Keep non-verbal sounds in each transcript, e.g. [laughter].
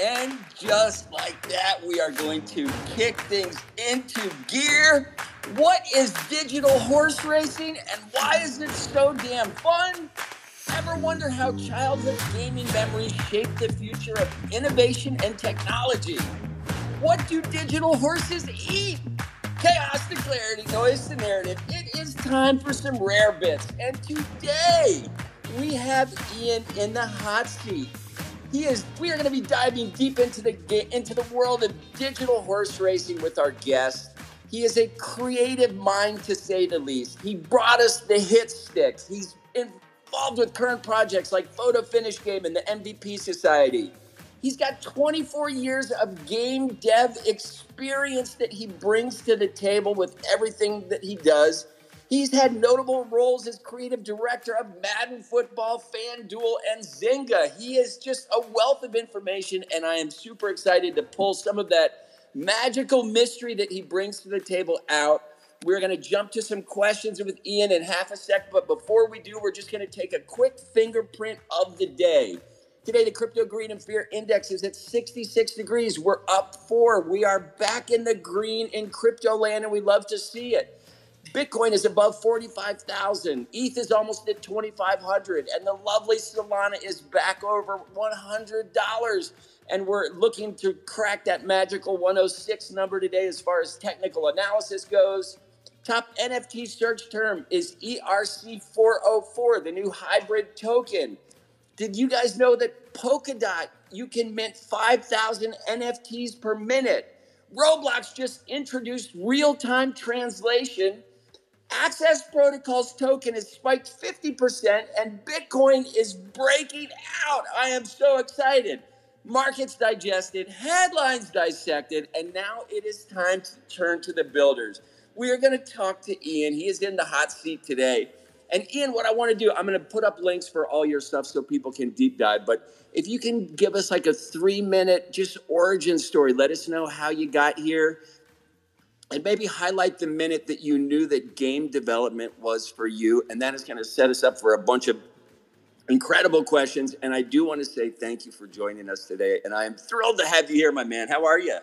And just like that, we are going to kick things into gear. What is digital horse racing and why is it so damn fun? Ever wonder how childhood gaming memories shape the future of innovation and technology? What do digital horses eat? Chaos to clarity, noise to narrative. It is time for some rare bits. And today we have Ian in the hot seat. He is. We are going to be diving deep into the into the world of digital horse racing with our guest. He is a creative mind to say the least. He brought us the hit sticks. He's involved with current projects like Photo Finish Game and the MVP Society. He's got 24 years of game dev experience that he brings to the table with everything that he does. He's had notable roles as creative director of Madden Football, FanDuel, and Zynga. He is just a wealth of information, and I am super excited to pull some of that magical mystery that he brings to the table out. We're going to jump to some questions with Ian in half a sec, but before we do, we're just going to take a quick fingerprint of the day. Today, the crypto greed and fear index is at 66 degrees. We're up four. We are back in the green in crypto land, and we love to see it. Bitcoin is above 45,000. ETH is almost at 2,500. And the lovely Solana is back over $100. And we're looking to crack that magical 106 number today as far as technical analysis goes. Top NFT search term is ERC404, the new hybrid token. Did you guys know that Polkadot, you can mint 5,000 NFTs per minute? Roblox just introduced real time translation. Access Protocols token has spiked 50%, and Bitcoin is breaking out. I am so excited. Markets digested, headlines dissected, and now it is time to turn to the builders. We are going to talk to Ian. He is in the hot seat today. And Ian, what I want to do, I'm going to put up links for all your stuff so people can deep dive. But if you can give us like a three minute just origin story, let us know how you got here and maybe highlight the minute that you knew that game development was for you. And that is going to set us up for a bunch of incredible questions. And I do want to say thank you for joining us today. And I am thrilled to have you here, my man. How are you?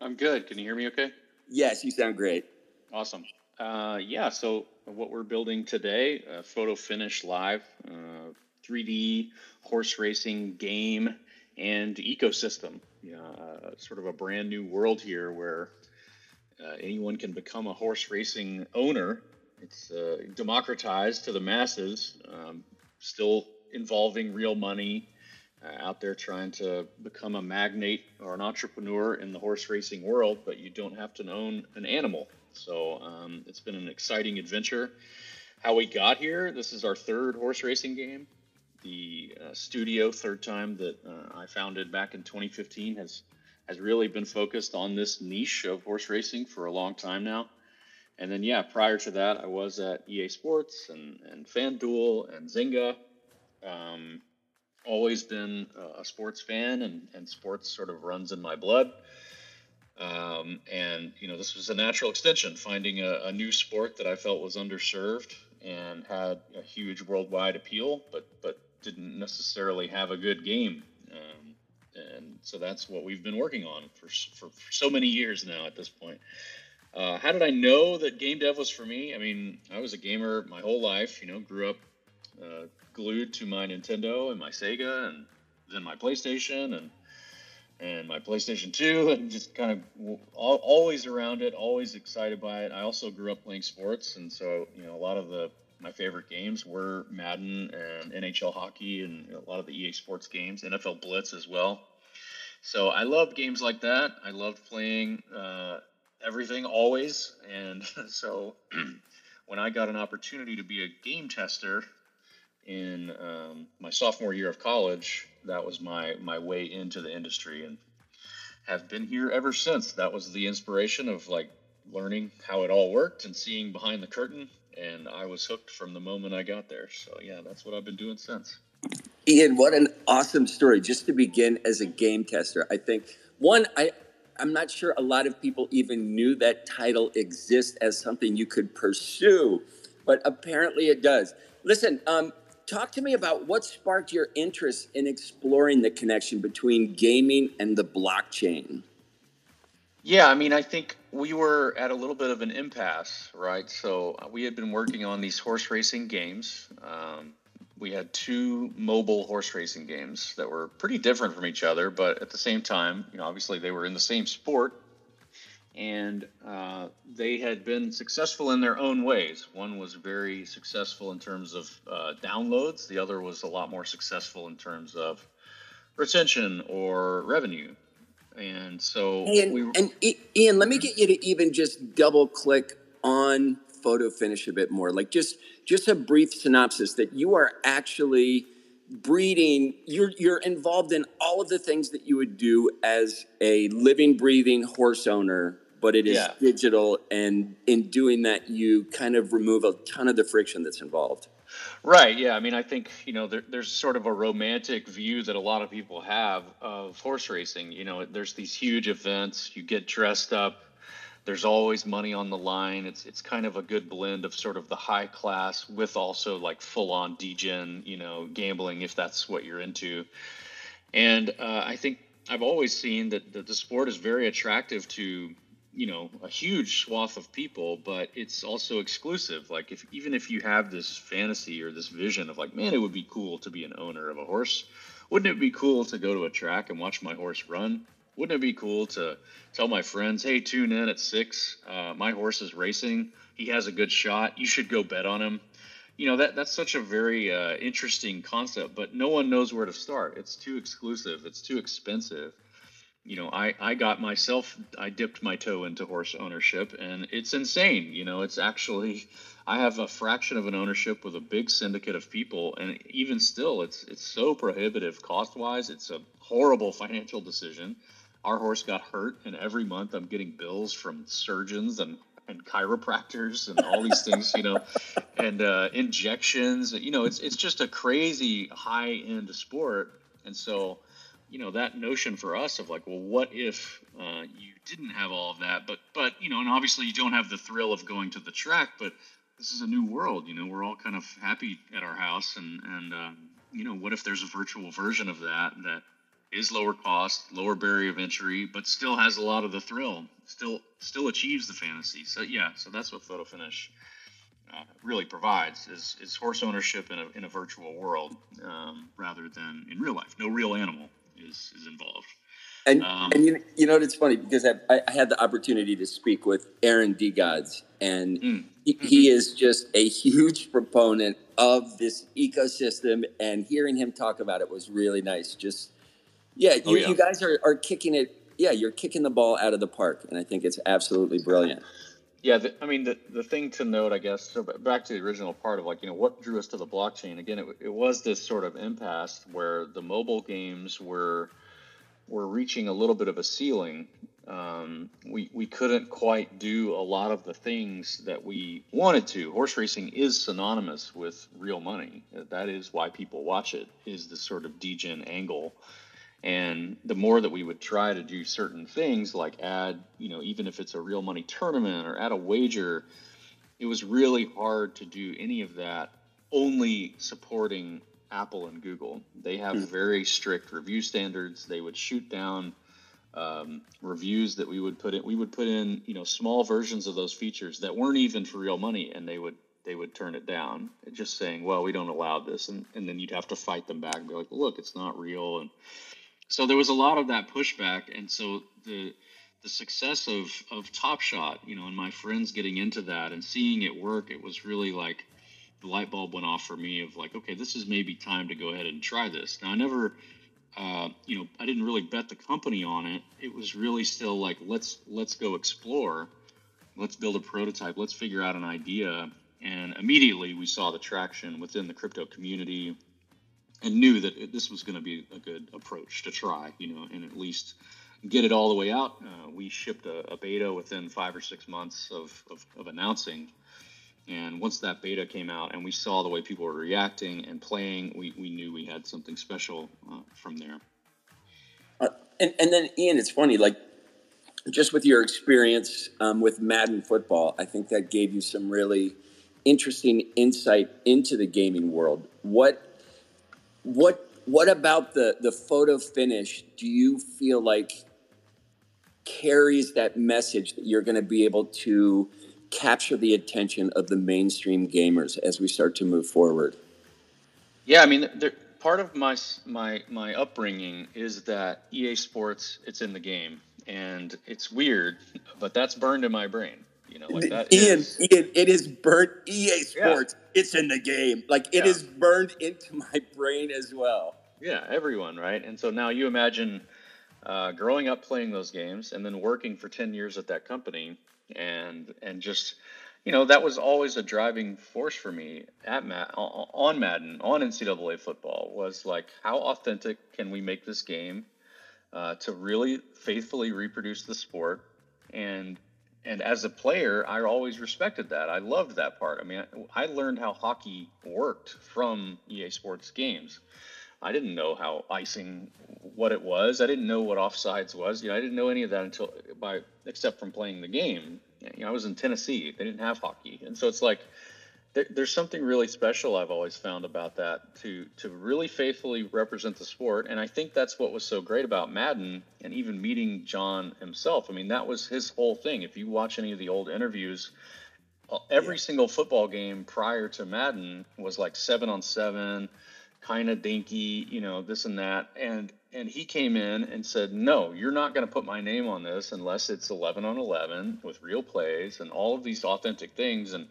I'm good. Can you hear me okay? Yes, you sound great. Awesome. Uh, yeah, so what we're building today, uh, Photo Finish Live, uh, 3D horse racing game and ecosystem. Uh, sort of a brand new world here where uh, anyone can become a horse racing owner. It's uh, democratized to the masses, um, still involving real money. out there trying to become a magnate or an entrepreneur in the horse racing world, but you don't have to own an animal so um, it's been an exciting adventure. How we got here, this is our third horse racing game. The uh, studio, third time that uh, I founded back in 2015, has has really been focused on this niche of horse racing for a long time now. And then, yeah, prior to that, I was at EA Sports and, and FanDuel and Zynga. Um, always been a sports fan, and, and sports sort of runs in my blood. Um, and you know, this was a natural extension, finding a, a, new sport that I felt was underserved and had a huge worldwide appeal, but but didn't necessarily have a good game. And so that's what we've been working on for, for, for so many years now. At this point, uh, how did I know that game dev was for me? I mean, I was a gamer my whole life. You know, grew up uh, glued to my Nintendo and my Sega, and then my PlayStation, and and my PlayStation 2 [laughs] and just kind of always around it, always excited by it. I also grew up playing sports, and so you know a lot of the my favorite games were Madden and NHL hockey and a lot of the EA Sports games, NFL Blitz as well. So I loved games like that. I loved playing uh, everything always, and [laughs] so [clears throat] when I got an opportunity to be a game tester in um, my sophomore year of college, that was my my way into the industry, and have been here ever since. That was the inspiration of like learning how it all worked and seeing behind the curtain, and I was hooked from the moment I got there. So yeah, that's what I've been doing since. Ian, what an awesome story! Just to begin as a game tester, I think one I. I'm not sure a lot of people even knew that title exists as something you could pursue, but apparently it does. Listen, um, talk to me about what sparked your interest in exploring the connection between gaming and the blockchain. Yeah, I mean, I think we were at a little bit of an impasse, right? So uh, we had been working on these horse racing games. Um, we had two mobile horse racing games that were pretty different from each other, but at the same time, you know, obviously they were in the same sport, and uh, they had been successful in their own ways. One was very successful in terms of uh, downloads. The other was a lot more successful in terms of retention or revenue. And so, and, we, and Ian, let me get you to even just double click on photo finish a bit more. Like just just a brief synopsis that you are actually breeding you're you're involved in all of the things that you would do as a living breathing horse owner but it is yeah. digital and in doing that you kind of remove a ton of the friction that's involved right yeah i mean i think you know there, there's sort of a romantic view that a lot of people have of horse racing you know there's these huge events you get dressed up there's always money on the line it's it's kind of a good blend of sort of the high class with also like full on degen you know gambling if that's what you're into. And uh, i think i've always seen that, that the sport is very attractive to you know a huge swath of people but it's also exclusive. Like if even if you have this fantasy or this vision of like man it would be cool to be an owner of a horse wouldn't it be cool to go to a track and watch my horse run? Wouldn't it be cool to tell my friends hey tune in at six. Uh, my horse is racing. He has a good shot. You should go bet on him. You know that that's such a very uh, interesting concept but no one knows where to start. It's too exclusive. It's too expensive you know, I, I got myself, I dipped my toe into horse ownership and it's insane. You know, it's actually, I have a fraction of an ownership with a big syndicate of people. And even still, it's, it's so prohibitive cost wise. It's a horrible [laughs] financial decision. Our horse got hurt and every month I'm getting bills from surgeons and, and chiropractors and all these [laughs] things, you know, and uh, injections, you know, it's, it's just a crazy high end sport. And so, you know that notion for us of like well what if uh, you didn't have all of that? But but you know and obviously you don't have the thrill of going to the track but this is a new world you know we're all kind of happy at our house and and um, you know what if there's a virtual version of that that is lower cost lower barrier of entry but still has a lot of the thrill still still achieves the fantasy? So yeah so that's what photo finish uh, really provides is, is horse ownership in a, in a virtual world um, rather than in real life. No real animal is is involved. And, um, and you, you know what? it's funny because I, I, had the opportunity to speak with Aaron DeGods, and mm, he, mm-hmm. he, is just a huge proponent of this ecosystem. And hearing him talk about it was really nice. Just yeah, you, oh, yeah. you guys are, are kicking it. Yeah, you're kicking the ball out of the park, and I think it's absolutely brilliant. Yeah, the, I mean the the thing to note, I guess, so back to the original part of like you know what drew us to the blockchain. Again, it, it was this sort of impasse where the mobile games were were reaching a little bit of a ceiling. Um, we we couldn't quite do a lot of the things that we wanted to. Horse racing is synonymous with real money. That is why people watch it. Is this sort of degen angle and the more that we would try to do certain things, like add, you know, even if it's a real money tournament or add a wager, it was really hard to do any of that only supporting Apple and Google. They have mm. very strict review standards. They would shoot down um, reviews that we would put in. We would put in, you know, small versions of those features that weren't even for real money, and they would they would turn it down, just saying, "Well, we don't allow this," and and then you'd have to fight them back and be like, "Look, it's not real," and so there was a lot of that pushback, and so the the success of of Top Shot, you know, and my friends getting into that and seeing it work, it was really like the light bulb went off for me of like, okay, this is maybe time to go ahead and try this. Now I never, uh, you know, I didn't really bet the company on it. It was really still like, let's let's go explore, let's build a prototype, let's figure out an idea, and immediately we saw the traction within the crypto community and knew that it, this was going to be a good approach to try, you know, and at least get it all the way out. Uh, we shipped a, a, beta within five or six months of, of, of, announcing. And once that beta came out and we saw the way people were reacting and playing, we, we knew we had something special uh, from there. Uh, and, and then, Ian, it's funny, like, just with your experience um, with Madden football, I think that gave you some really interesting insight into the gaming world. What what what about the the photo finish? Do you feel like carries that message that you're going to be able to capture the attention of the mainstream gamers as we start to move forward? Yeah, I mean, there, part of my my my upbringing is that EA Sports it's in the game, and it's weird, but that's burned in my brain. You know, like that. Ian, is, Ian, it is burnt. EA Sports, yeah. It's in the game. Like it yeah. is burned into [laughs] my brain as well. Yeah, everyone, right? And so now you imagine uh, growing up playing those games and then working for 10 years at that company and and just you know that was always a driving force for me at Mad- on Madden on NCAA football was like how authentic can we make this game uh, to really faithfully reproduce the sport and and as a player I always respected that I loved that part I mean I, learned how hockey worked from EA Sports games I didn't know how icing what it was. I didn't know what offsides was. You know, I didn't know any of that until by except from playing the game. You know, I was in Tennessee. They didn't have hockey, and so it's like there, there's something really special I've always found about that to to really faithfully represent the sport. And I think that's what was so great about Madden, and even meeting John himself. I mean, that was his whole thing. If you watch any of the old interviews. Uh, every yeah. single football game prior to Madden was like seven on seven, kind of dinky, you know, this and that. And and he came in and said, "No, you're not going to put my name on this unless it's 11 on 11 with real plays and all of these authentic things." And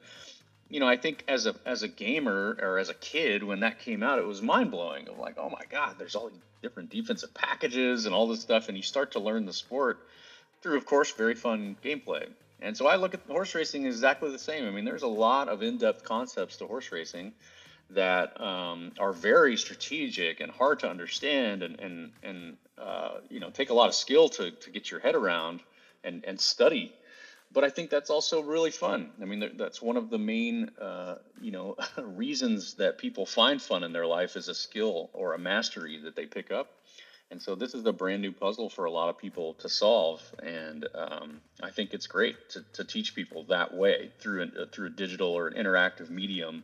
you know, I think as a as a gamer or as a kid when that came out, it was mind blowing. Of like, oh my god, there's all these different defensive packages and all this stuff, and you start to learn the sport through, of course, very fun gameplay. And so I look at horse racing exactly the same. I mean, there's a lot of in-depth concepts to horse racing that um, are very strategic and hard to understand and and and uh, you know take a lot of skill to to get your head around and and study. But I think that's also really fun. I mean, that's one of the main uh, you know [laughs] reasons that people find fun in their life is a skill or a mastery that they pick up. And so this is a brand new puzzle for a lot of people to solve, and um, I think it's great to, to teach people that way through a, through a digital or an interactive medium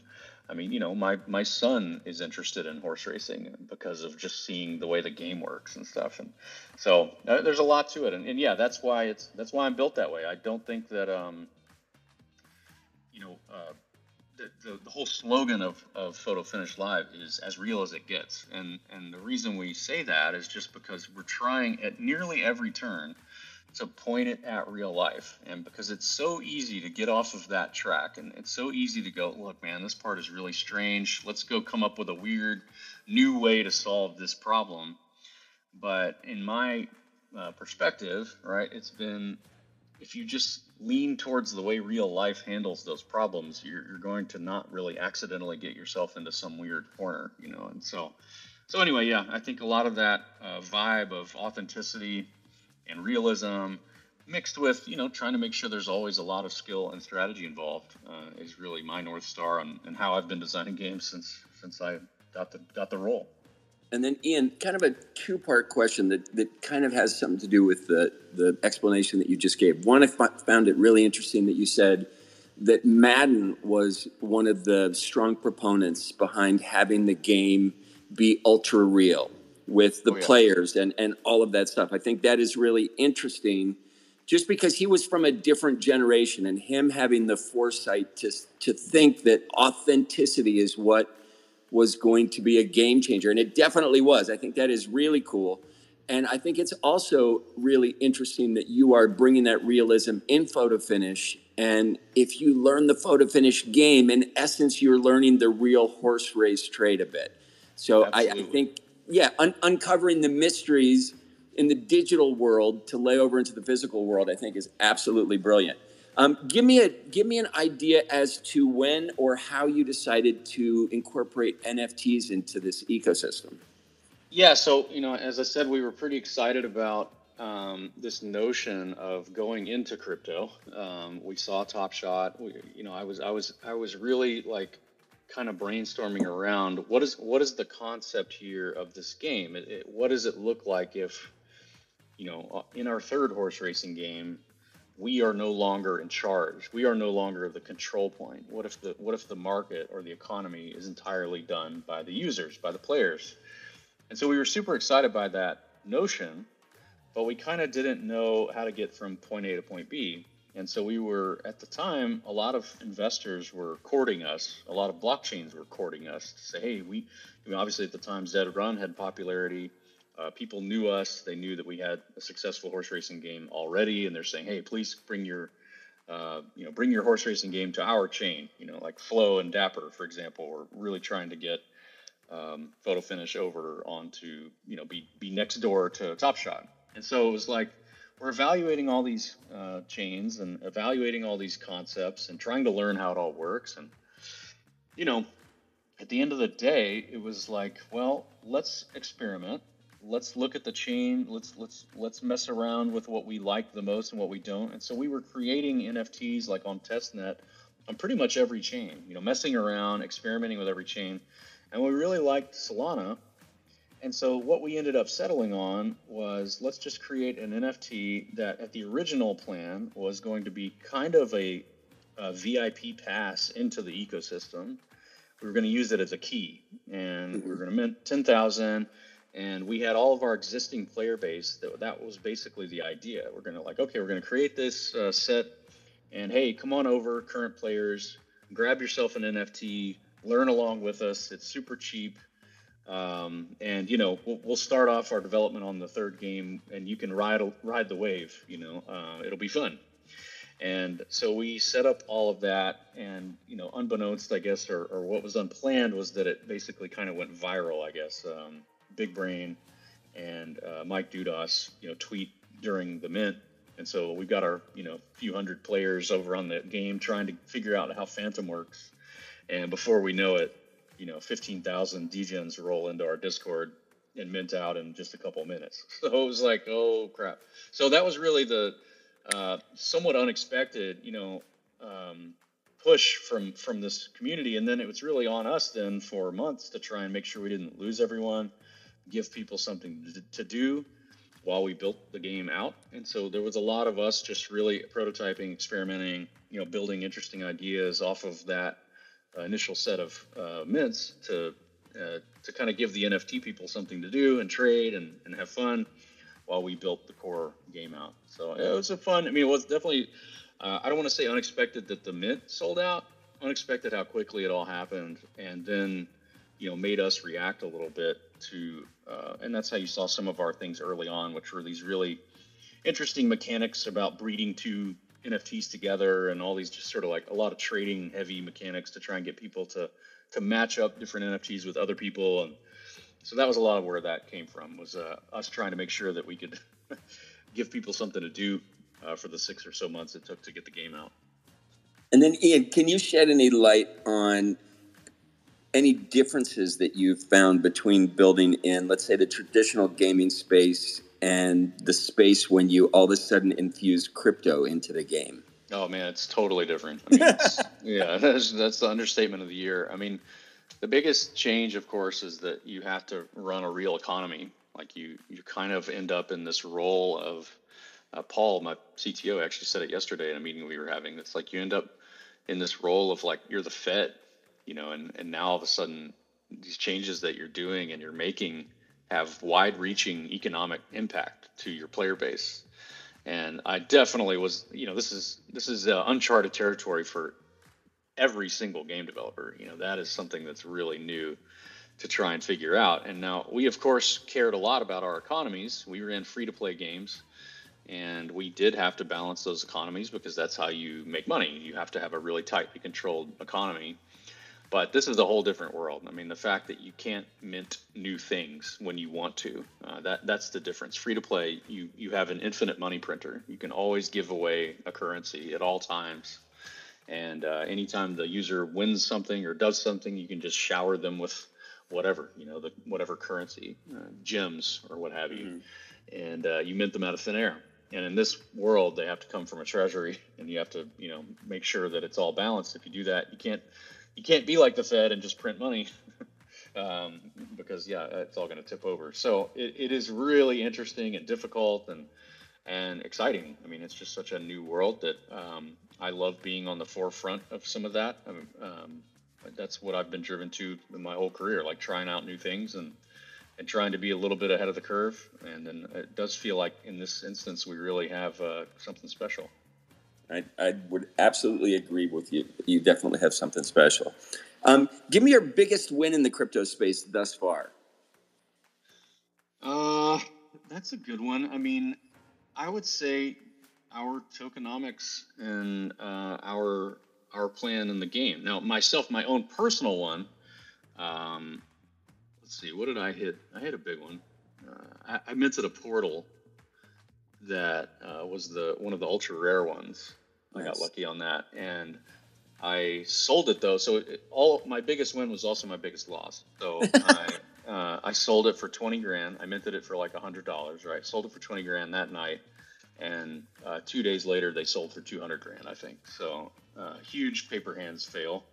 I mean, you know, my my son is interested in horse racing because of just seeing the way the game works and stuff, and so uh, there's a lot to it, and, and, yeah, that's why it's that's why I'm built that way. I don't think that um, you know, uh, the, the, the whole slogan of of Photo Finish Live is as real as it gets, and and the reason we say that is just because we're trying at nearly every turn to point it at real life. And because it's so easy to get off of that track and it's so easy to go, look, man, this part is really strange. Let's go come up with a weird new way to solve this problem. But in my uh, perspective, right, it's been if you just lean towards the way real life handles those problems, you're, you're going to not really accidentally get yourself into some weird corner, you know. And so, so anyway, yeah, I think a lot of that uh, vibe of authenticity and realism mixed with you know trying to make sure there's always a lot of skill and strategy involved uh, is really my north star and, and how I've been designing games since since I got the got the role. And then Ian, kind of a two part question that, that kind of has something to do with the the explanation that you just gave. One, I found it really interesting that you said that Madden was one of the strong proponents behind having the game be ultra real with the oh, yeah. players and, and all of that stuff. I think that is really interesting just because he was from a different generation and him having the foresight to, to think that authenticity is what was going to be a game changer. And it definitely was. I think that is really cool. And I think it's also really interesting that you are bringing that realism in photo finish. And if you learn the photo finish game, in essence, you're learning the real horse race trade a bit. So I, I, think yeah, un- uncovering the mysteries in the digital world to lay over into the physical world, I think is absolutely brilliant. Um, give me a give me an idea as to when or how you decided to incorporate NFTs into this ecosystem. Yeah, so you know, as I said, we were pretty excited about um, this notion of going into crypto. Um, we saw Top Shot. We, you know, I was I was I was really like kind of brainstorming around what is what is the concept here of this game? It, it, what does it look like if, you know, uh, in our third horse racing game, we are no longer in charge. We are no longer the control point. What if the what if the market or the economy is entirely done by the users, by the players? And so we were super excited by that notion, but we kind of didn't know how to get from point A to point B. And so we were at the time, a lot of investors were courting us. A lot of blockchains were courting us to say, "Hey, we." I mean, obviously at the time, Zed Run had popularity. Uh, people knew us. They knew that we had a successful horse racing game already, and they're saying, "Hey, please bring your, uh, you know, bring your horse racing game to our chain." You know, like Flow and Dapper, for example, were really trying to get um, Photo Finish over onto, you know, be be next door to Top Shot. And so it was like we're evaluating all these uh, chains and evaluating all these concepts and trying to learn how it all works. And you know, at the end of the day, it was like, well, let's experiment. Let's look at the chain. Let's let's let's mess around with what we like the most and what we don't. And so we were creating nfts like on testnet on pretty much every chain you know messing around experimenting with every chain. And we really liked solana and so what we ended up settling on was let's just create an nft that at the original plan was going to be kind of a, a vip pass into the ecosystem. We were going to use it as a key and we were going to mint 10000 and we had all of our existing player base that that was basically the idea. We're going to like okay we're going to create this uh, set and hey come on over current players grab yourself an nft learn along with us. It's super cheap um, and you know we'll, we'll, start off our development on the third game and you can ride ride the wave you know uh, it'll be fun and so we set up all of that and you know unbeknownst i guess or, or what was unplanned was that it basically kind of went viral i guess um, Big Brain and uh, Mike Dudas, you know, tweet during the mint. And so we've got our, you know, few hundred players over on the game trying to figure out how Phantom works. And before we know it, you know, 15,000 degens roll into our Discord and mint out in just a couple minutes. [laughs] So it was like, oh crap. So that was really the uh, somewhat unexpected, you know, um, push from from this community. And then it was really on us then for months to try and make sure we didn't lose everyone give people something to do while we built the game out. And so there was a lot of us just really prototyping, experimenting, you know, building interesting ideas off of that initial set of uh, mints to uh, to kind of give the NFT people something to do and trade and, and have fun while we built the core game out. So it was a fun. I mean, it was definitely. Uh, I don't want to say unexpected that the mint sold out. Unexpected how quickly it all happened, and then you know made us react a little bit to, uh, and that's how you saw some of our things early on, which were these really interesting mechanics about breeding two NFTs together and all these just sort of like a lot of trading heavy mechanics to try and get people to to match up different NFTs with other people and so that was a lot of where that came from was uh, us trying to make sure that we could [laughs] give people something to do uh, for the six or so months it took to get the game out. And then Ian, can you shed any light on any differences that you've found between building in, let's say, the traditional gaming space and the space when you all of a sudden infuse crypto into the game? Oh man, it's totally different. I mean, [laughs] yeah, [laughs] that's, that's the understatement of the year. I mean, the biggest change, of course, is that you have to run a real economy. Like you, you kind of end up in this role of uh, Paul, my CTO, actually said it yesterday in a meeting we were having. It's like you end up in this role of like you're the Fed you know, and, and now all of a sudden these changes that you're doing and you're making have wide reaching economic impact to your player base. And I definitely was, you know, this is this is uh, uncharted territory for every single game developer. You know, that is something that's really new to try and figure out. And now we, of course, cared a lot about our economies. We ran free to play games, and we did have to balance those economies because that's how you make money. You have to have a really tightly controlled economy but this is a whole different world. I mean, the fact that you can't mint new things when you want to, uh, that that's the difference. Free to play, you you have an infinite money printer. You can always give away a currency at all times, and uh, anytime the user wins something or does something, you can just shower them with whatever you know, the whatever currency, uh, gems or what have you, mm-hmm. and uh, you mint them out of thin air. And in this world, they have to come from a treasury, and you have to you know make sure that it's all balanced. If you do that, you can't you can't be like the Fed and just print money. [laughs] um, because yeah, it's all going to tip over. So it, it is really interesting and difficult, and and exciting. I mean, it's just such a new world that um, I love being on the forefront of some of that. I mean, um, that's what I've been driven to in my whole career, like trying out new things and and trying to be a little bit ahead of the curve. And then it does feel like in this instance we really have uh, something special. I, I would absolutely agree with you. You definitely have something special. Um, give me your biggest win in the crypto space thus far. Uh, that's a good one. I mean, I would say our tokenomics and uh, our our plan in the game. Now, myself, my own personal one. Um, let's see, what did I hit? I hit a big one. Uh, I, I minted a portal that uh, was the one of the ultra rare ones. Nice. I got lucky on that, and I sold it though. So it, all my biggest win was also my biggest loss. So [laughs] I uh, I sold it for twenty grand. I minted it for like a hundred dollars, right? Sold it for twenty grand that night, and uh, two days later they sold for two hundred grand, I think. So uh, huge paper hands fail.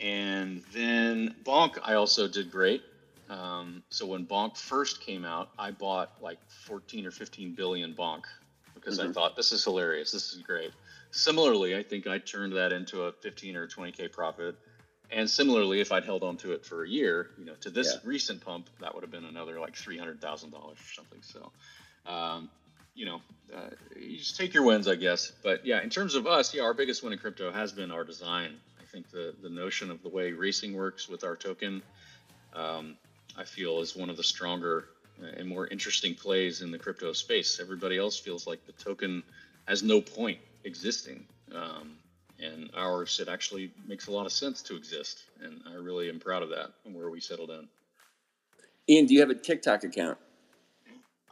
And then Bonk, I also did great. Um, so when Bonk first came out, I bought like 14 or 15 billion Bonk because mm-hmm. I thought this is hilarious. This is great. Similarly, I think I turned that into a 15 or 20k profit. And similarly, if I'd held on to it for a year, you know, to this yeah. recent pump, that would have been another like three hundred thousand dollars or something. So, um, you know, uh, you just take your wins, I guess. But yeah, in terms of us, yeah, our biggest win in crypto has been our design. I think the the notion of the way racing works with our token, um, I feel, is one of the stronger and more interesting plays in the crypto space. Everybody else feels like the token has no point existing. Um, and ours, it actually makes a lot of sense to exist. And I really am proud of that and where we settled in. Ian, do you have a TikTok account?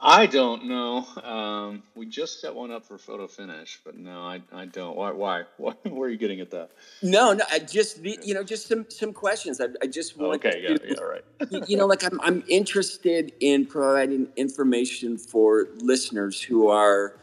I don't know. Um, we just set one up for photo finish, but no, I, I don't. Why? Why? [laughs] Why? Where are you getting at that? No, no. I just you know just some some questions. I, I just want. Okay. To, yeah. Yeah. Right. [laughs] you know, like I'm I'm interested in providing information for listeners who are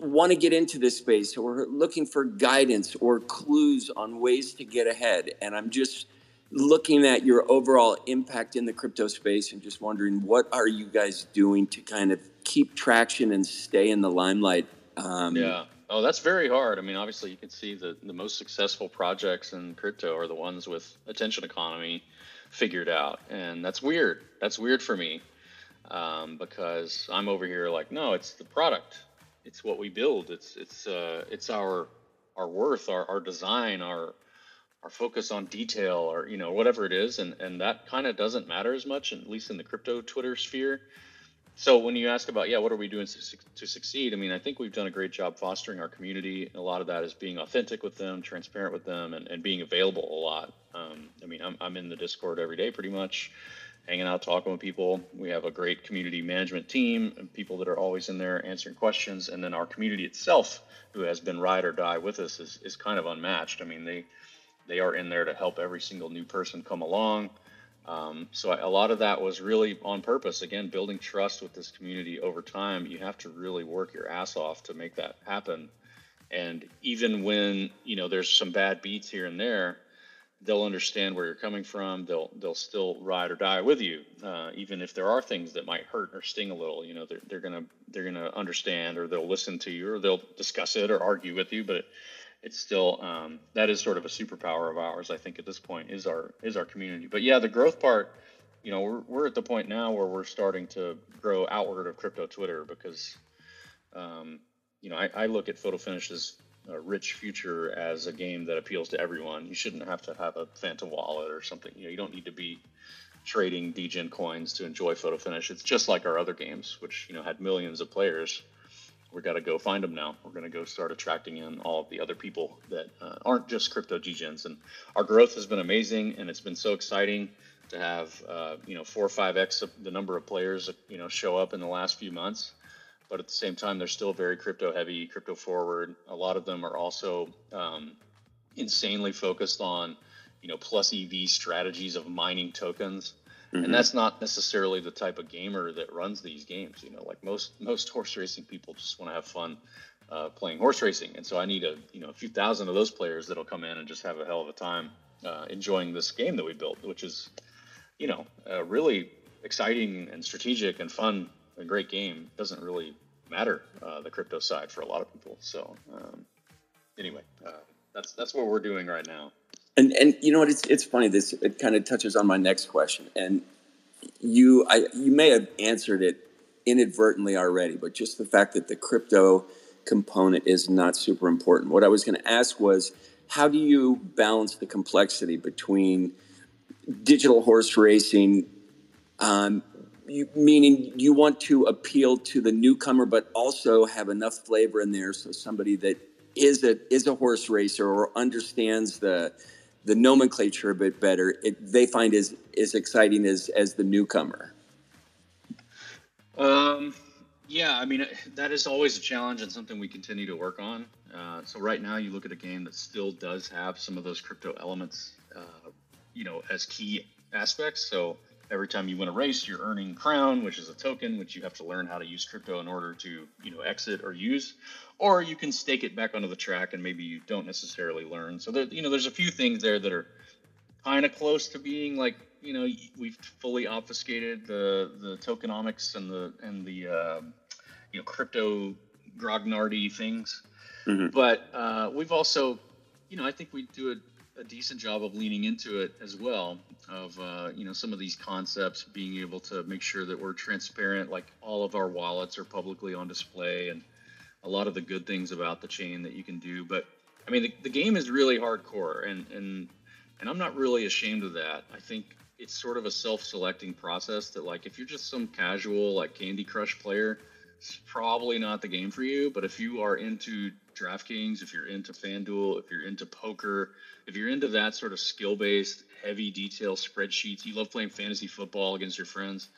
want to get into this space or looking for guidance or clues on ways to get ahead, and I'm just looking at your overall impact in the crypto space and just wondering what are you guys doing to kind of keep traction and stay in the limelight? Um, yeah. Oh that's very hard. I mean obviously you can see the, the most successful projects in crypto are the ones with attention economy figured out. And that's weird. That's weird for me um, because i'm over here like no it's the product it's what we build. It's it's uh, it's our our worth our, our design our our focus on detail or you know whatever it is. And and that kind of doesn't matter as much at least in the crypto twitter sphere. So when you ask about yeah what are we doing to, succeed? I mean i think we've done a great job fostering our community. A lot of that is being authentic with them transparent with them and, and being available a lot. Um, i mean I'm, I'm in the discord every day pretty much hanging out talking with people we have a great community management team and people that are always in there answering questions and then our community itself who has been ride or die with us is, is kind of unmatched i mean they they are in there to help every single new person come along. Um, so a lot of that was really on purpose. Again, building trust with this community over time. You have to really work your ass off to make that happen. And even when you know there's some bad beats here and there, they'll understand where you're coming from. They'll they'll still ride or die with you, uh, even if there are things that might hurt or sting a little. You know, they're they're gonna they're gonna understand, or they'll listen to you, or they'll discuss it or argue with you. But it's still um, that is sort of a superpower of ours. I think at this point is our is our community. But yeah, the growth part, you know, we're we're at the point now where we're starting to grow outward of crypto Twitter because, um, you know, I, I look at Photo Finish's a rich future as a game that appeals to everyone. You shouldn't have to have a Phantom wallet or something. You know, you don't need to be trading degen coins to enjoy Photo Finish. It's just like our other games, which you know had millions of players we got to go find them now. We're going to go start attracting in all of the other people that uh, aren't just crypto degens. And our growth has been amazing, and it's been so exciting to have uh, you know four or five x the number of players you know show up in the last few months. But at the same time, they're still very crypto heavy, crypto forward. A lot of them are also um, insanely focused on you know plus EV strategies of mining tokens Mm-hmm. And that's not necessarily the type of gamer that runs these games. You know, like most most [laughs] horse racing people just want to have fun uh, playing horse racing, and so I need a you know a few thousand of those players that'll come in and just have a hell of a time uh, enjoying this game that we built, which is you know a really exciting and strategic and fun, a great game. Doesn't really matter uh, the crypto side for a lot of people. So um, anyway, uh, that's that's what we're doing right now. And and you know what? It's it's funny. This it kind of touches on my next question. And you I you may have answered it inadvertently already, but just the fact that the crypto component is not super important. What I was going to ask was, how do you balance the complexity between digital horse racing, um, you, meaning you want to appeal to the newcomer, but also have enough flavor in there so somebody that is a is a horse racer or understands the the nomenclature a bit better, it, they find as as exciting as as the newcomer. Um, yeah, I mean that is always a challenge and something we continue to work on. Uh, so right now, you look at a game that still does have some of those crypto elements, uh, you know, as key aspects. So every time you win a race, you're earning crown, which is a token, which you have to learn how to use crypto in order to, you know, exit or use. Or you can stake it back onto the track, and maybe you don't necessarily learn. So there, you know, there's a few things there that are kind of close to being like, you know, we've fully obfuscated the the tokenomics and the and the uh, you know crypto grognardy things. Mm-hmm. But uh, we've also, you know, I think we do a a decent job of leaning into it as well of uh, you know some of these concepts being able to make sure that we're transparent like all of our wallets are publicly on display and a lot of the good things about the chain that you can do. But i mean the, the game is really hardcore and and and i'm not really ashamed of that. I think it's sort of a self-selecting process that like if you're just some casual like candy crush player it's probably not the game for you but if you are into DraftKings, if you're into FanDuel, if you're into poker, if you're into that sort of skill based, heavy detail spreadsheets, you love playing fantasy football against your friends,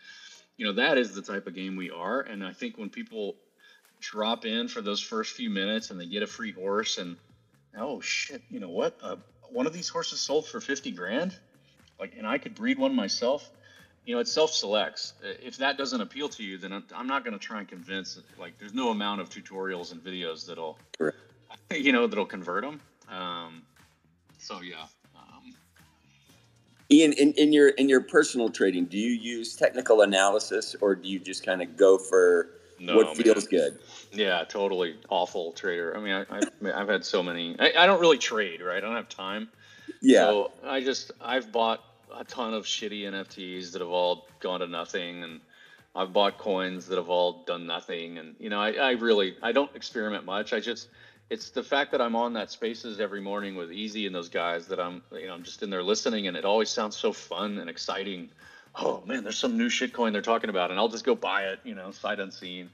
you know, that is the type of game we are. And I think when people drop in for those first few minutes and they get a free horse and, oh shit, you know what? Uh, one of these horses sold for 50 grand? Like, and I could breed one myself you know, it self selects. If that doesn't appeal to you, then I'm not going to try and convince. Like, there's no amount of tutorials and videos that'll, Correct. [laughs] you know, that'll convert them. Um, so yeah. Um, Ian, in, in your in your personal trading, do you use technical analysis or do you just kind of go for no, what feels man. good? Yeah, totally awful trader. I mean, I, have I've had so many. I, I don't really trade, right? I don't have time. Yeah. So I just I've bought a ton of shitty NFTs that have all gone to nothing, and I've bought coins that have all done nothing. And you know, I, I really I don't experiment much. I just it's the fact that I'm on that spaces every morning with Easy and those guys that I'm you know I'm just in there listening, and it always sounds so fun and exciting. Oh man, there's some new shit coin they're talking about, and I'll just go buy it, you know, sight unseen.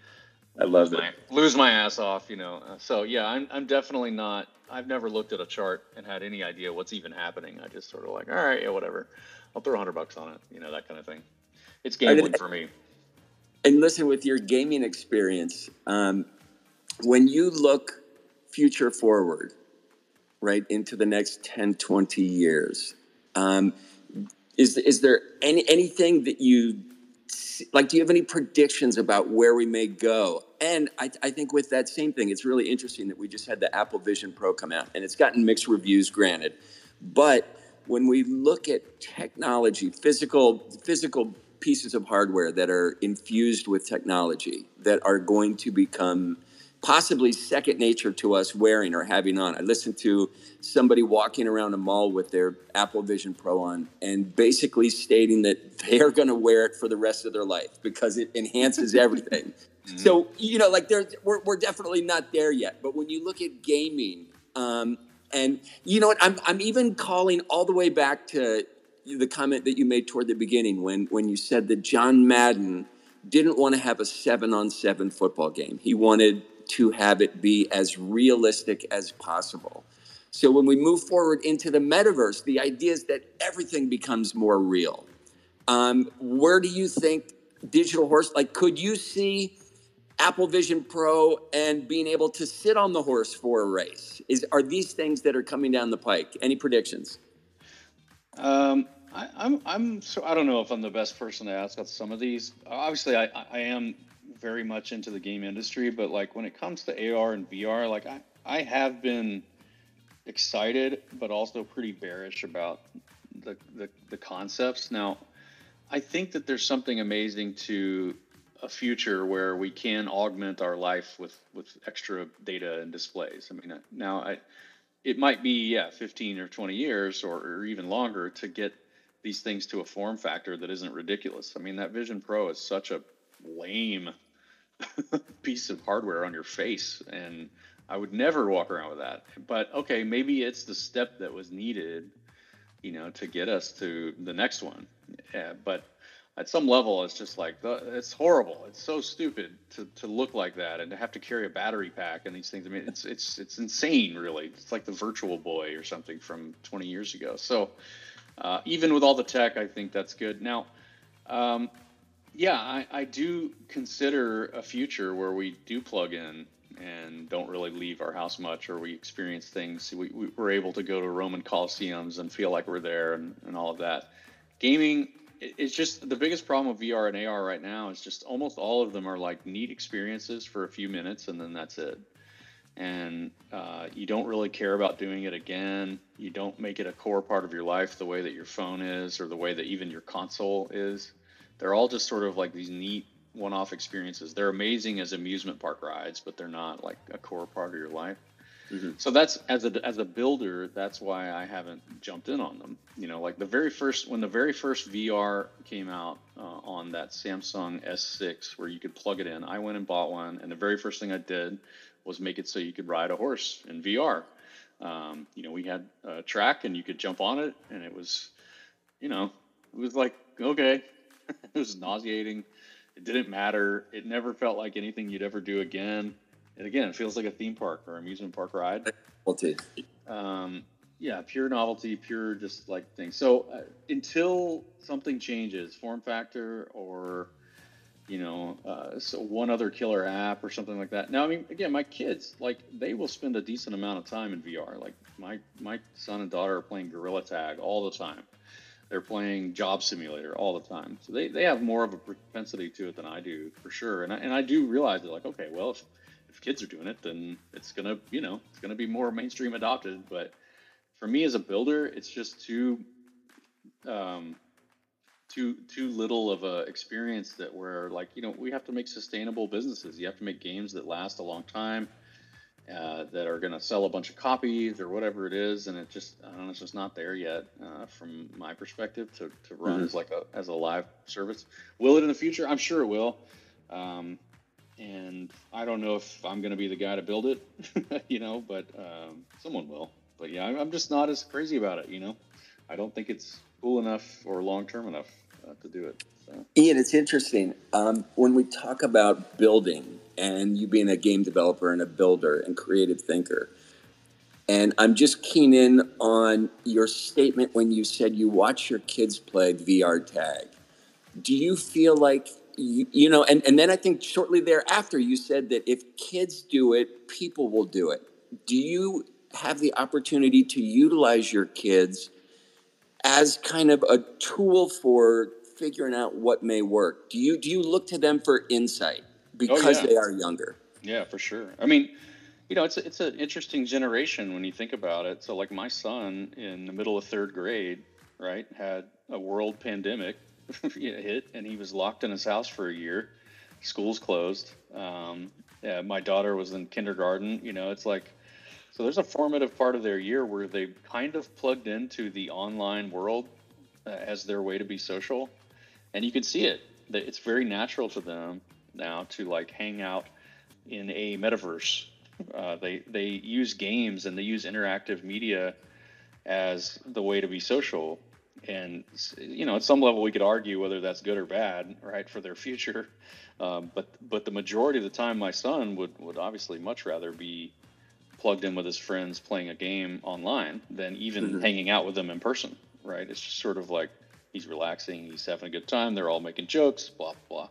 I love lose it. My, lose my ass off, you know. So yeah, I'm I'm definitely not. I've never looked at a chart and had any idea what's even happening. I just sort of like, all right, yeah, whatever. I'll throw hundred bucks on it, you know, that kind of thing. It's gambling for me. And listen, with your gaming experience, um, when you look future forward, right into the next 10, 20 years, um, is is there any anything that you like do you have any predictions about where we may go? And I, I, think with that same thing it's really interesting that we just had the apple vision pro come out and it's gotten mixed reviews granted. But when we look at technology physical physical pieces of hardware that are infused with technology that are going to become possibly second nature to us wearing or having on. I listened to somebody walking around a mall with their Apple Vision Pro on and basically stating that they are going to wear it for the rest of their life because it enhances everything. [laughs] mm-hmm. So, you know, like there, we're, we're definitely not there yet. But when you look at gaming, um, and you know what, I'm, I'm even calling all the way back to the comment that you made toward the beginning when, when you said that John Madden didn't want to have a seven on seven football game. He wanted to have it be as realistic as possible. So when we move forward into the metaverse, the idea is that everything becomes more real. Um, where do you think digital horse, like, could you see Apple Vision Pro and being able to sit on the horse for a race? Is are these things that are coming down the pike? Any predictions? Um, I, I'm, I'm so I don't know if I'm the best person to ask about some of these. Obviously, I, I am very much into the game industry, but like when it comes to AR and VR, like I, I have been excited, but also pretty bearish about the, the, the concepts. Now, I think that there's something amazing to a future where we can augment our life with with extra data and displays. I mean, uh, now I, it might be yeah, 15 or 20 years or, or even longer to get these things to a form factor that isn't ridiculous. I mean, that Vision Pro is such a lame [laughs] piece of hardware on your face, and I would never walk around with that. But okay, maybe it's the step that was needed, you know, to get us to the next one. Yeah, but at some level, it's just like it's horrible. It's so stupid to, to look like that and to have to carry a battery pack and these things. I mean, it's it's it's insane, really. It's like the Virtual Boy or something from 20 years ago. So uh, even with all the tech, I think that's good. Now, um, yeah, I, I do consider a future where we do plug in and don't really leave our house much, or we experience things. We, we, are able to go to Roman Colosseums and feel like we're there and, and all of that. Gaming, it's just the biggest problem with VR and AR right now is just almost all of them are like neat experiences for a few minutes and then that's it. And uh, you don't really care about doing it again. You don't make it a core part of your life the way that your phone is or the way that even your console is. They're all just sort of like these neat one-off experiences. They're amazing as amusement park rides, but they're not like a core part of your life. Mm-hmm. So that's as a as a builder, that's why I haven't jumped in on them. You know, like the very first when the very first VR came out uh, on that Samsung S6, where you could plug it in, I went and bought one, and the very first thing I did was make it so you could ride a horse in VR. Um, you know, we had a track, and you could jump on it, and it was, you know, it was like okay, it was nauseating it didn't matter. It never felt like anything you'd ever do again. And again, it feels like a theme park or amusement park ride. Novelty. Um, yeah, pure novelty, pure just like thing. So uh, until something changes, form factor or you know, uh, so one other killer app or something like that. Now, I mean, again, my kids like they will spend a decent amount of time in VR. Like my my son and daughter are playing Gorilla Tag all the time. They're playing Job Simulator all the time, so they, they have more of a propensity to it than I do for sure. And I, and I do realize that like okay, well if, if kids are doing it, then it's gonna you know it's gonna be more mainstream adopted. But for me as a builder, it's just too um, too too little of a experience that we're like you know we have to make sustainable businesses. You have to make games that last a long time uh, that are going to sell a bunch of copies or whatever it is, and it just I don't know, it's just not there yet uh, from my perspective to, to run mm-hmm. as like a as a live service. Will it in the future? I'm sure it will. Um, and I don't know if I'm going to be the guy to build it, [laughs] you know, but um, someone will. But yeah, I'm just not as crazy about it, you know. I don't think it's cool enough or long term enough uh, to do it. So. Ian, it's interesting um, when we talk about building and you being a game developer and a builder and creative thinker. And I'm just keen in on your statement when you said you watch your kids play VR tag. Do you feel like you, you know, and, and then I think shortly thereafter you said that if kids do it, people will do it. Do you have the opportunity to utilize your kids as kind of a tool for figuring out what may work? Do you do you look to them for insight? Because oh, yeah. they are younger. Yeah, for sure. I mean, you know, it's a, it's an interesting generation when you think about it. So, like my son in the middle of third grade, right, had a world pandemic [laughs] hit, and he was locked in his house for a year. Schools closed. Um, yeah, my daughter was in kindergarten. You know, it's like so. There's a formative part of their year where they kind of plugged into the online world uh, as their way to be social, and you can see it. It's very natural to them now to like hang out in a metaverse. Uh, they they use games and they use interactive media as the way to be social. And you know, at some level, we could argue whether that's good or bad, right, for their future. [laughs] Um, but but the majority of the time, my son would would obviously much rather be plugged in with his friends playing a game online than even mm-hmm. hanging out with them in person, right? It's just sort of like he's relaxing, he's having a good time, they're all making jokes, blah blah.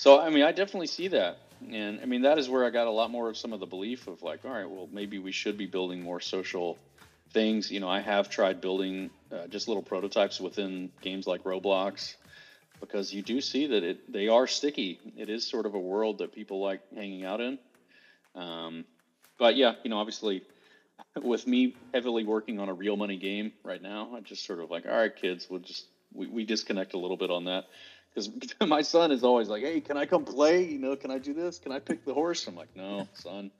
So I mean, I definitely see that, and I mean that is where I got a lot more of some of the belief of like, all right, well maybe we should be building more social things. You know, I have tried building uh, just little prototypes within games like Roblox because you do see that it they are sticky. It is sort of a world that people like hanging out in. Um, but yeah, you know, obviously [laughs] with me heavily working on a real money game right now, I just sort of like, all right, kids, we'll just we, we disconnect a little bit on that because [laughs] my son is always like, "Hey, can I come play? You know, can I do this? Can I pick the horse?" I'm like, "No, son,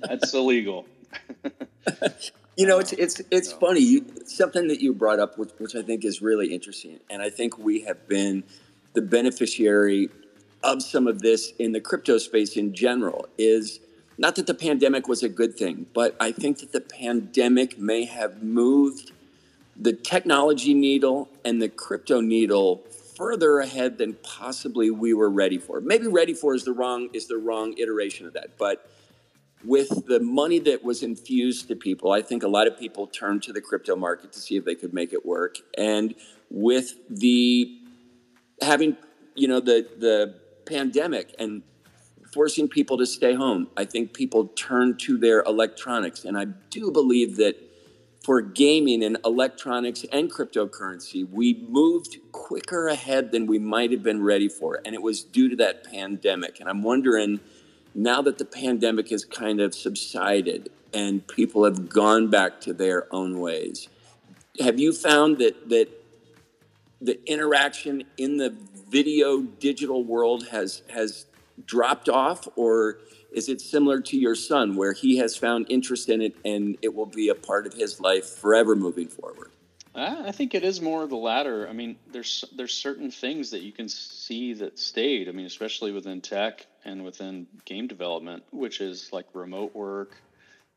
that's illegal." [laughs] you know, it's it's um, it's no. funny. You, something that you brought up, which, which I think is really interesting, and I think we have been the beneficiary of some of this in the crypto space in general. Is not that the pandemic was a good thing, but I think that the pandemic may have moved the technology needle and the crypto needle further ahead than possibly we were ready for. Maybe ready for is the wrong is the wrong iteration of that, but with the money that was infused to people, I think a lot of people turned to the crypto market to see if they could make it work. And with the having, you know, the the pandemic and forcing people to stay home, I think people turned to their electronics. And I do believe that for gaming and electronics and cryptocurrency, we moved quicker ahead than we might have been ready for. And it was due to that pandemic. And I'm wondering now that the pandemic has kind of subsided and people have gone back to their own ways, have you found that, that the interaction in the video digital world has, has dropped off or is it similar to your son, where he has found interest in it and it will be a part of his life forever moving forward? I think it is more the latter. I mean, there's there's certain things that you can see that stayed. I mean, especially within tech and within game development, which is like remote work,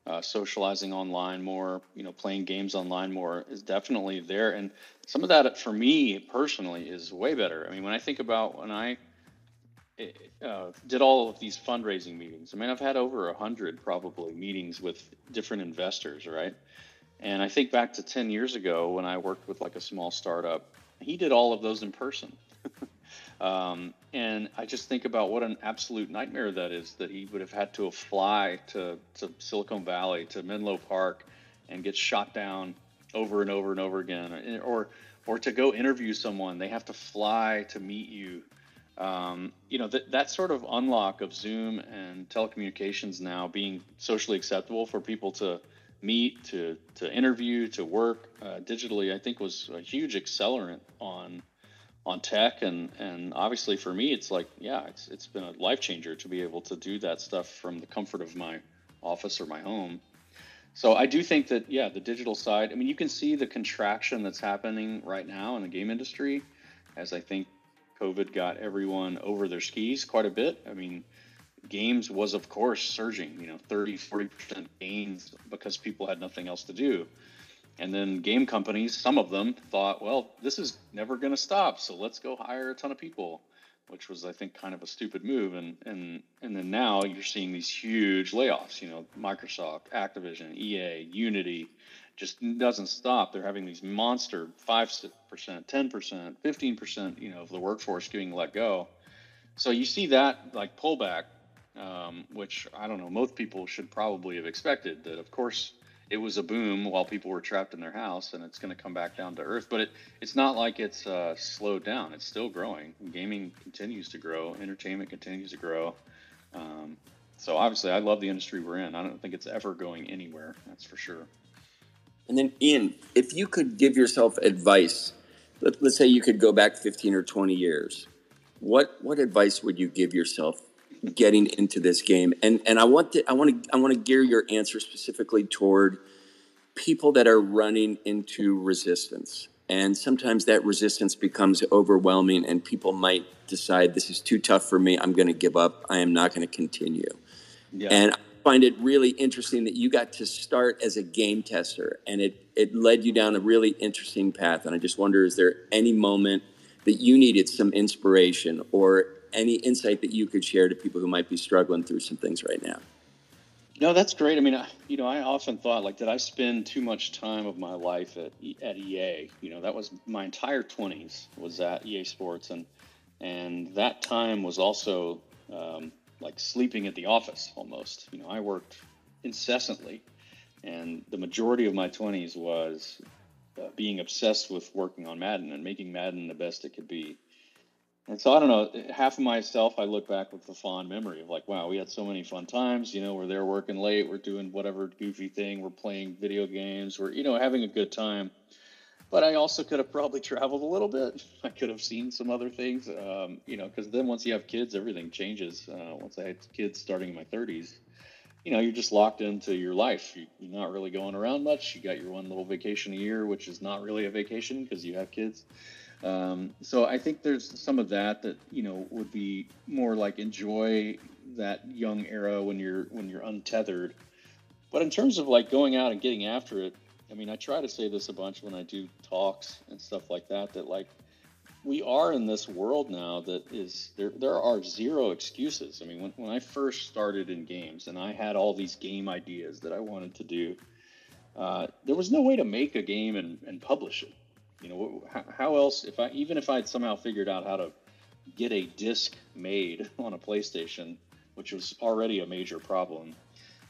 uh, socializing online more, you know, playing games online more is definitely there. And some of that, for me personally, is way better. I mean, when I think about when I uh, did all of these fundraising meetings. I mean, I've had over a hundred probably meetings with different investors, right? And I think back to 10 years ago when I worked with like a small startup, he did all of those in person. [laughs] um, and I just think about what an absolute nightmare that is that he would have had to fly to, to Silicon Valley, to Menlo Park, and get shot down over and over and over again. Or, or to go interview someone, they have to fly to meet you um, you know that that sort of unlock of Zoom and telecommunications now being socially acceptable for people to meet, to to interview, to work uh, digitally, I think was a huge accelerant on on tech. And and obviously for me it's like yeah it's it's been a life changer to be able to do that stuff from the comfort of my office or my home. So i do think that yeah the digital side i mean you can see the contraction that's happening right now in the game industry as i think COVID got everyone over their skis quite a bit. I mean, games was, of course, surging, you know, 30, 40% gains because people had nothing else to do. And then game companies, some of them thought, well, this is never going to stop, so let's go hire a ton of people, which was, I think, kind of a stupid move. And and and then now you're seeing these huge layoffs. You know, Microsoft, Activision, EA, Unity, just doesn't stop. They're having these monster five percent, ten percent, fifteen percent, you know, of the workforce getting let go. So you see that like pullback, um, which I don't know. Most people should probably have expected that. Of course, it was a boom while people were trapped in their house, and it's going to come back down to earth. But it, it's not like it's uh, slowed down. It's still growing. Gaming continues to grow. Entertainment continues to grow. Um, so obviously, I love the industry we're in. I don't think it's ever going anywhere. That's for sure. And then, Ian, if you could give yourself advice, let, us say you could go back 15 or 20 years, what what advice would you give yourself getting into this game? And and I want to I want to I want to gear your answer specifically toward people that are running into resistance. And sometimes that resistance becomes overwhelming, and people might decide this is too tough for me. I'm going to give up. I am not going to continue. Yeah. And find it really interesting that you got to start as a game tester and it, it led you down a really interesting path. And I just wonder is there any moment that you needed some inspiration or any insight that you could share to people who might be struggling through some things right now? No, that's great. I mean, I, you know, I often thought like, did I spend too much time of my life at at EA? You know, that was my entire twenties was at EA Sports, and and that time was also um, like sleeping at the office almost. You know, I worked incessantly, and the majority of my 20s was uh, being obsessed with working on Madden and making Madden the best it could be. And so I don't know, half of myself, I look back with a fond memory of like, wow, we had so many fun times. You know, we're there working late, we're doing whatever goofy thing, we're playing video games, we're, you know, having a good time. But I also could have probably traveled a little bit. [laughs] I could have seen some other things, um, you know, because then once you have kids, everything changes. Uh, once I had kids starting in my 30s, you know, you're just locked into your life. You, are not really going around much. You got your one little vacation a year, which is not really a vacation because you have kids. Um, so I think there's some of that that you know would be more like enjoy that young era when you're when you're untethered. But in terms of like going out and getting after it, I mean, I try to say this a bunch when I do talks and stuff like that. That like we are in this world now that is there. There are zero excuses. I mean, when when I first started in games and I had all these game ideas that I wanted to do, uh, there was no way to make a game and, and publish it. You know, how, how else? If I even if I'd somehow figured out how to get a disc made [laughs] on a PlayStation, which was already a major problem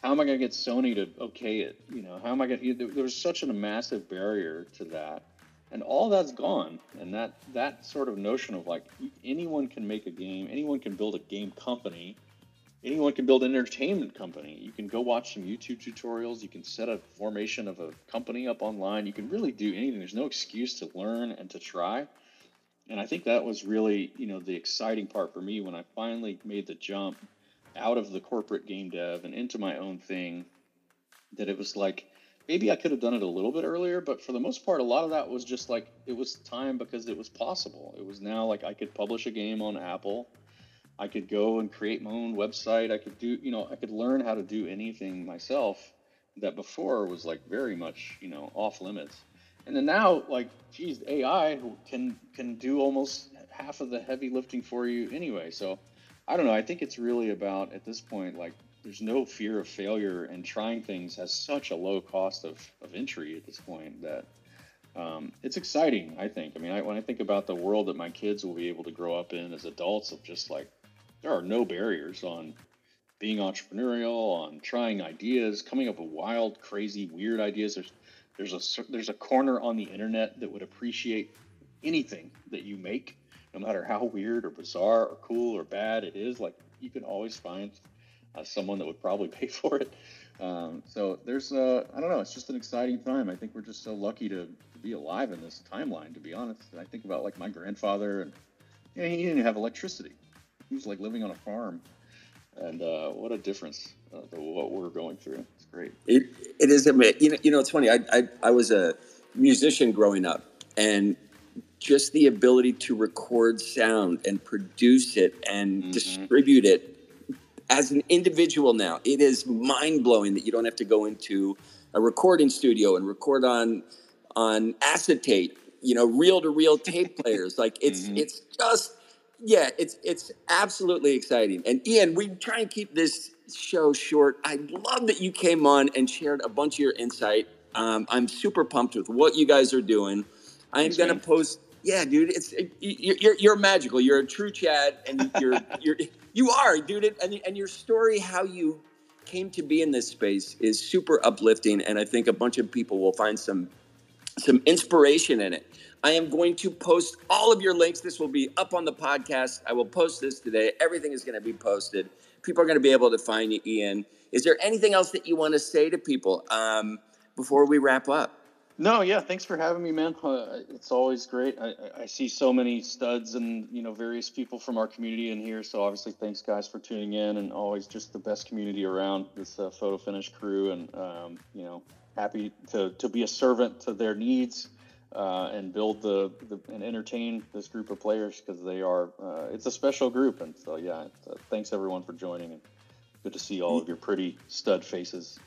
how am I going to get Sony to okay it? You know, how am I going to? There was such a massive barrier to that, and all that's gone. And that that sort of notion of like anyone can make a game, anyone can build a game company, anyone can build an entertainment company. You can go watch some YouTube tutorials. You can set a formation of a company up online. You can really do anything. There's no excuse to learn and to try. And I think that was really, you know, the exciting part for me when I finally made the jump out of the corporate game dev and into my own thing that it was like maybe I could have done it a little bit earlier, but for the most part, a lot of that was just like it was time because it was possible. It was now like I could publish a game on Apple. I could go and create my own website. I could do, you know, I could learn how to do anything myself that before was like very much, you know, off limits. And then now, like, geez, AI can can do almost half of the heavy lifting for you anyway. So I don't know. I think it's really about at this point, like there's no fear of failure, and trying things has such a low cost of, of entry at this point that um, it's exciting. I think. I mean, I, when I think about the world that my kids will be able to grow up in as adults, of just like there are no barriers on being entrepreneurial, on trying ideas, coming up with wild, crazy, weird ideas. There's there's a there's a corner on the internet that would appreciate anything that you make no matter how weird or bizarre or cool or bad it is, like you can always find uh, someone that would probably [laughs] pay for it. Um, so there's, uh, I don't know, it's just an exciting time. I think we're just so lucky to, to be alive in this timeline, to be honest. And I think about like my grandfather, and you know, he didn't have electricity. He was like living on a farm. And uh, what a difference uh, to what we're going through. It's great. It, it is. You know, you know, it's funny. I, I, I was a musician growing up, and just the ability to record sound and produce it and mm-hmm. distribute it as an individual now. It is mind-blowing that you don't have to go into a recording studio and record on on acetate you know reel to reel tape [laughs] players. Like it's mm-hmm. it's just yeah it's it's absolutely exciting. And ian we try and keep this show short. I love that you came on and shared a bunch of your insight. Um, i'm super pumped with what you guys are doing. I'm going to post yeah, dude, it's it, you're you're magical. You're a true Chad, and you're [laughs] you're you are, dude. And and your story, how you came to be in this space, is super uplifting, and I think a bunch of people will find some some inspiration in it. I am going to post all of your links. This will be up on the podcast. I will post this today. Everything is going to be posted. People are going to be able to find you, Ian. Is there anything else that you want to say to people um, before we wrap up? No, yeah, thanks for having me, man. Uh, it's always great. I, I, see so many studs and you know various people from our community in here. So obviously, thanks guys for tuning in, and always just the best community around this uh, photo finish crew, and um, you know, happy to to be a servant to their needs uh, and build the, the, and entertain this group of players because they are uh, it's a special group, and so yeah, thanks everyone for joining, and good to see all of your pretty stud faces.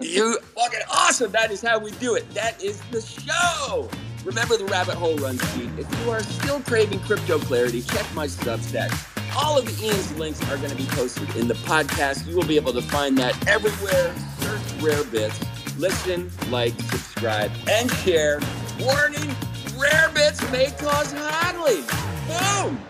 You fucking awesome. That is how we do it. That is the show. Remember the rabbit hole runs deep. If you are still craving crypto clarity, check my Substack. All of Ian's links are going to be posted in the podcast. You will be able to find that everywhere. Search Rare Bits. Listen, like, subscribe, and share. Warning, Rare Bits may cause hodling. Boom!